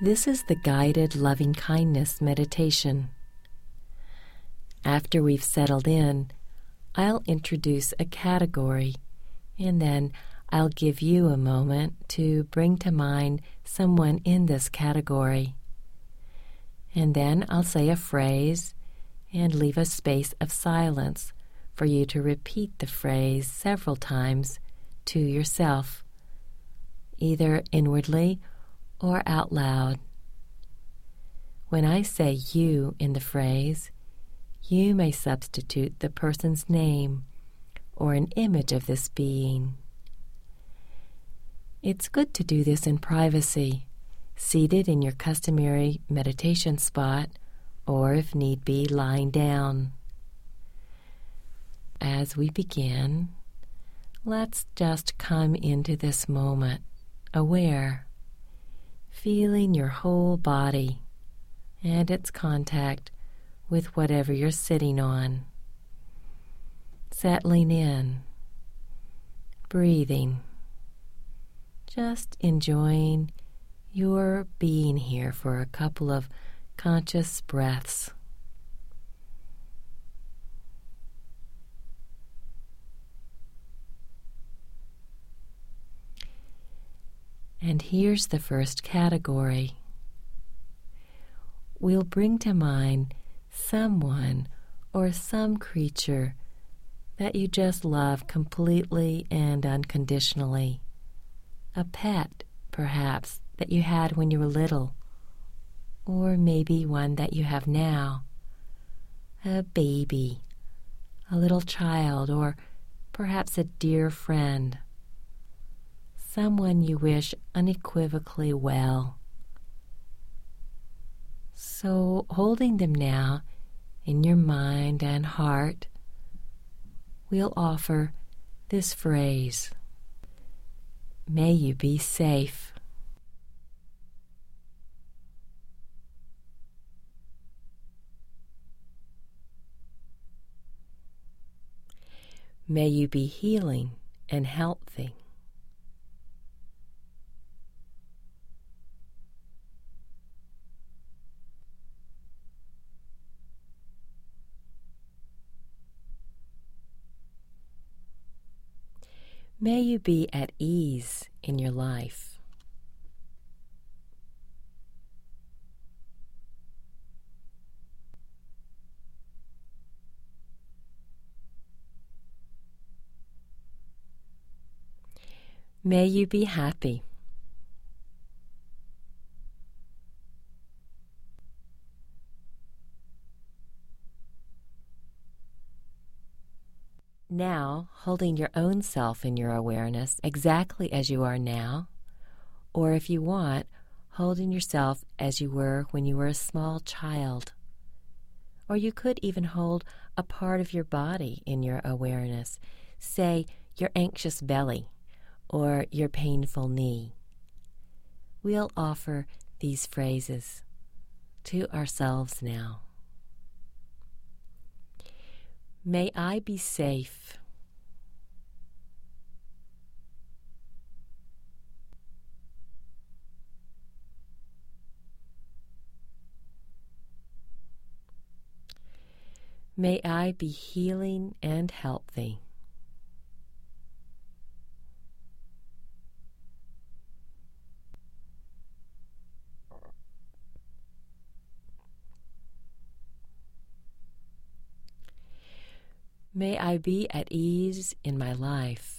This is the guided loving kindness meditation. After we've settled in, I'll introduce a category and then I'll give you a moment to bring to mind someone in this category. And then I'll say a phrase and leave a space of silence for you to repeat the phrase several times to yourself, either inwardly or out loud. When I say you in the phrase, you may substitute the person's name or an image of this being. It's good to do this in privacy, seated in your customary meditation spot, or if need be, lying down. As we begin, let's just come into this moment aware, feeling your whole body and its contact with whatever you're sitting on. Settling in, breathing, just enjoying your being here for a couple of conscious breaths. And here's the first category. We'll bring to mind someone or some creature that you just love completely and unconditionally. A pet, perhaps, that you had when you were little, or maybe one that you have now. A baby, a little child, or perhaps a dear friend. Someone you wish unequivocally well. So, holding them now in your mind and heart, we'll offer this phrase May you be safe. May you be healing and healthy. May you be at ease in your life. May you be happy. Now, holding your own self in your awareness exactly as you are now, or if you want, holding yourself as you were when you were a small child. Or you could even hold a part of your body in your awareness, say your anxious belly or your painful knee. We'll offer these phrases to ourselves now. May I be safe. May I be healing and healthy. May I be at ease in my life.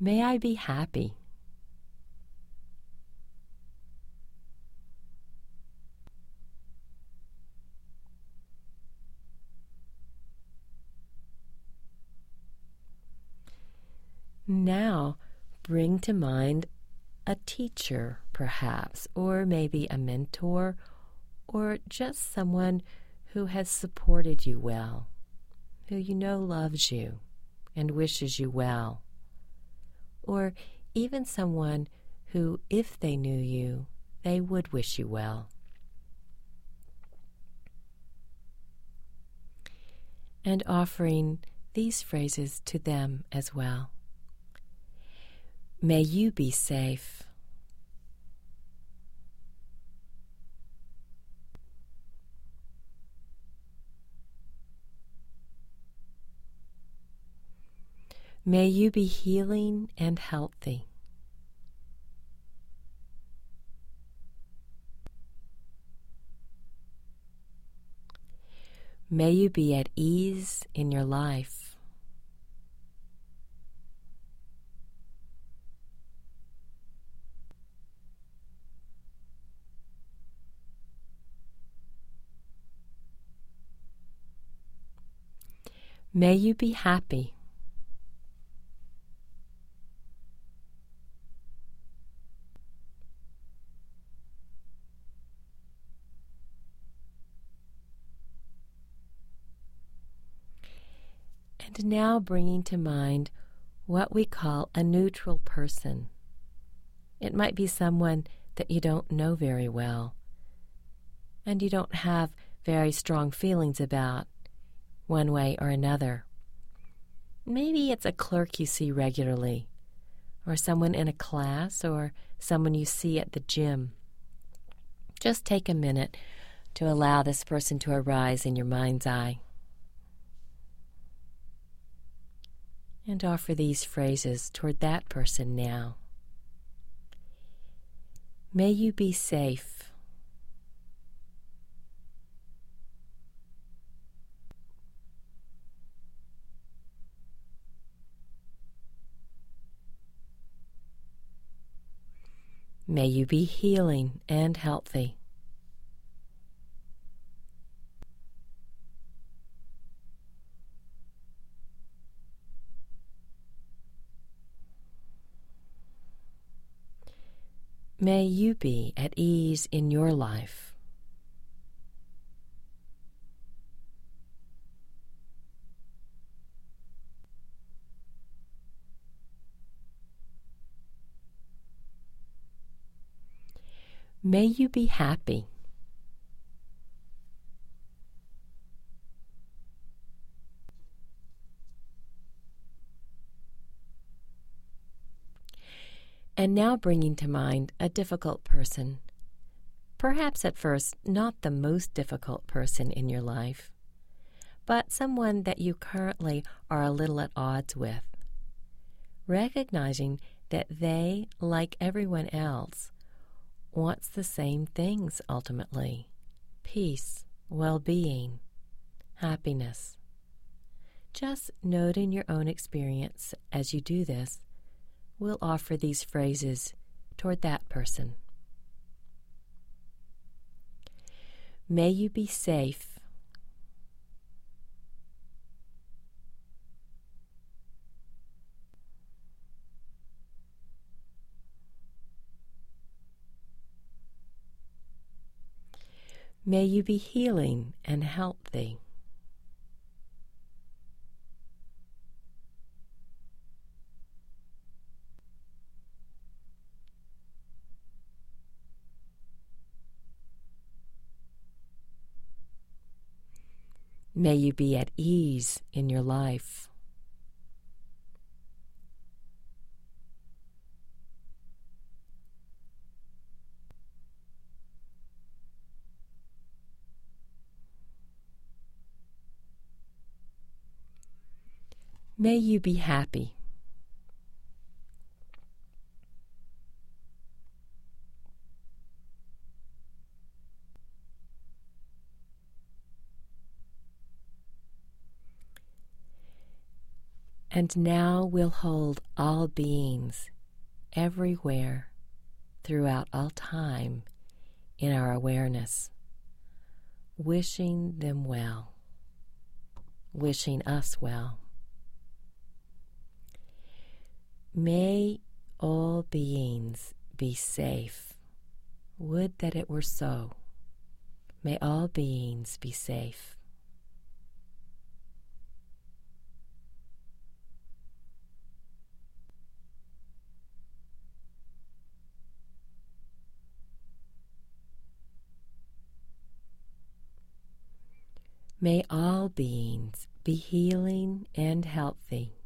May I be happy. Now, bring to mind a teacher, perhaps, or maybe a mentor, or just someone who has supported you well, who you know loves you and wishes you well, or even someone who, if they knew you, they would wish you well. and offering these phrases to them as well. May you be safe. May you be healing and healthy. May you be at ease in your life. May you be happy. And now bringing to mind what we call a neutral person. It might be someone that you don't know very well and you don't have very strong feelings about one way or another. Maybe it's a clerk you see regularly, or someone in a class, or someone you see at the gym. Just take a minute to allow this person to arise in your mind's eye. And offer these phrases toward that person now. May you be safe. May you be healing and healthy. May you be at ease in your life. May you be happy. And now bringing to mind a difficult person. Perhaps at first not the most difficult person in your life, but someone that you currently are a little at odds with. Recognizing that they, like everyone else, wants the same things ultimately peace, well being, happiness. Just noting your own experience as you do this, we'll offer these phrases toward that person. May you be safe May you be healing and healthy. May you be at ease in your life. May you be happy. And now we'll hold all beings everywhere throughout all time in our awareness, wishing them well, wishing us well. May all beings be safe. Would that it were so. May all beings be safe. May all beings be healing and healthy.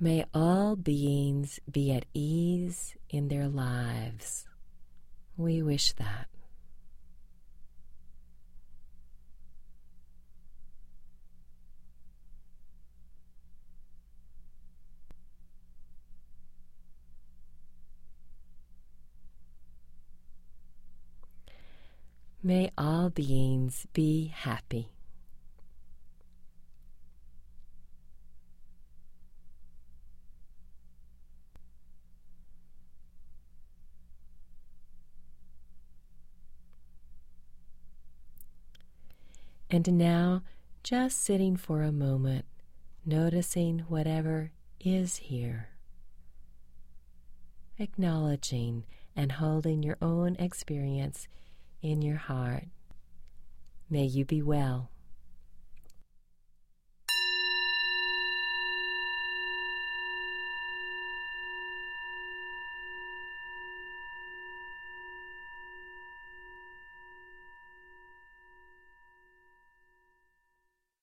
May all beings be at ease in their lives. We wish that. May all beings be happy. And now, just sitting for a moment, noticing whatever is here. Acknowledging and holding your own experience in your heart. May you be well.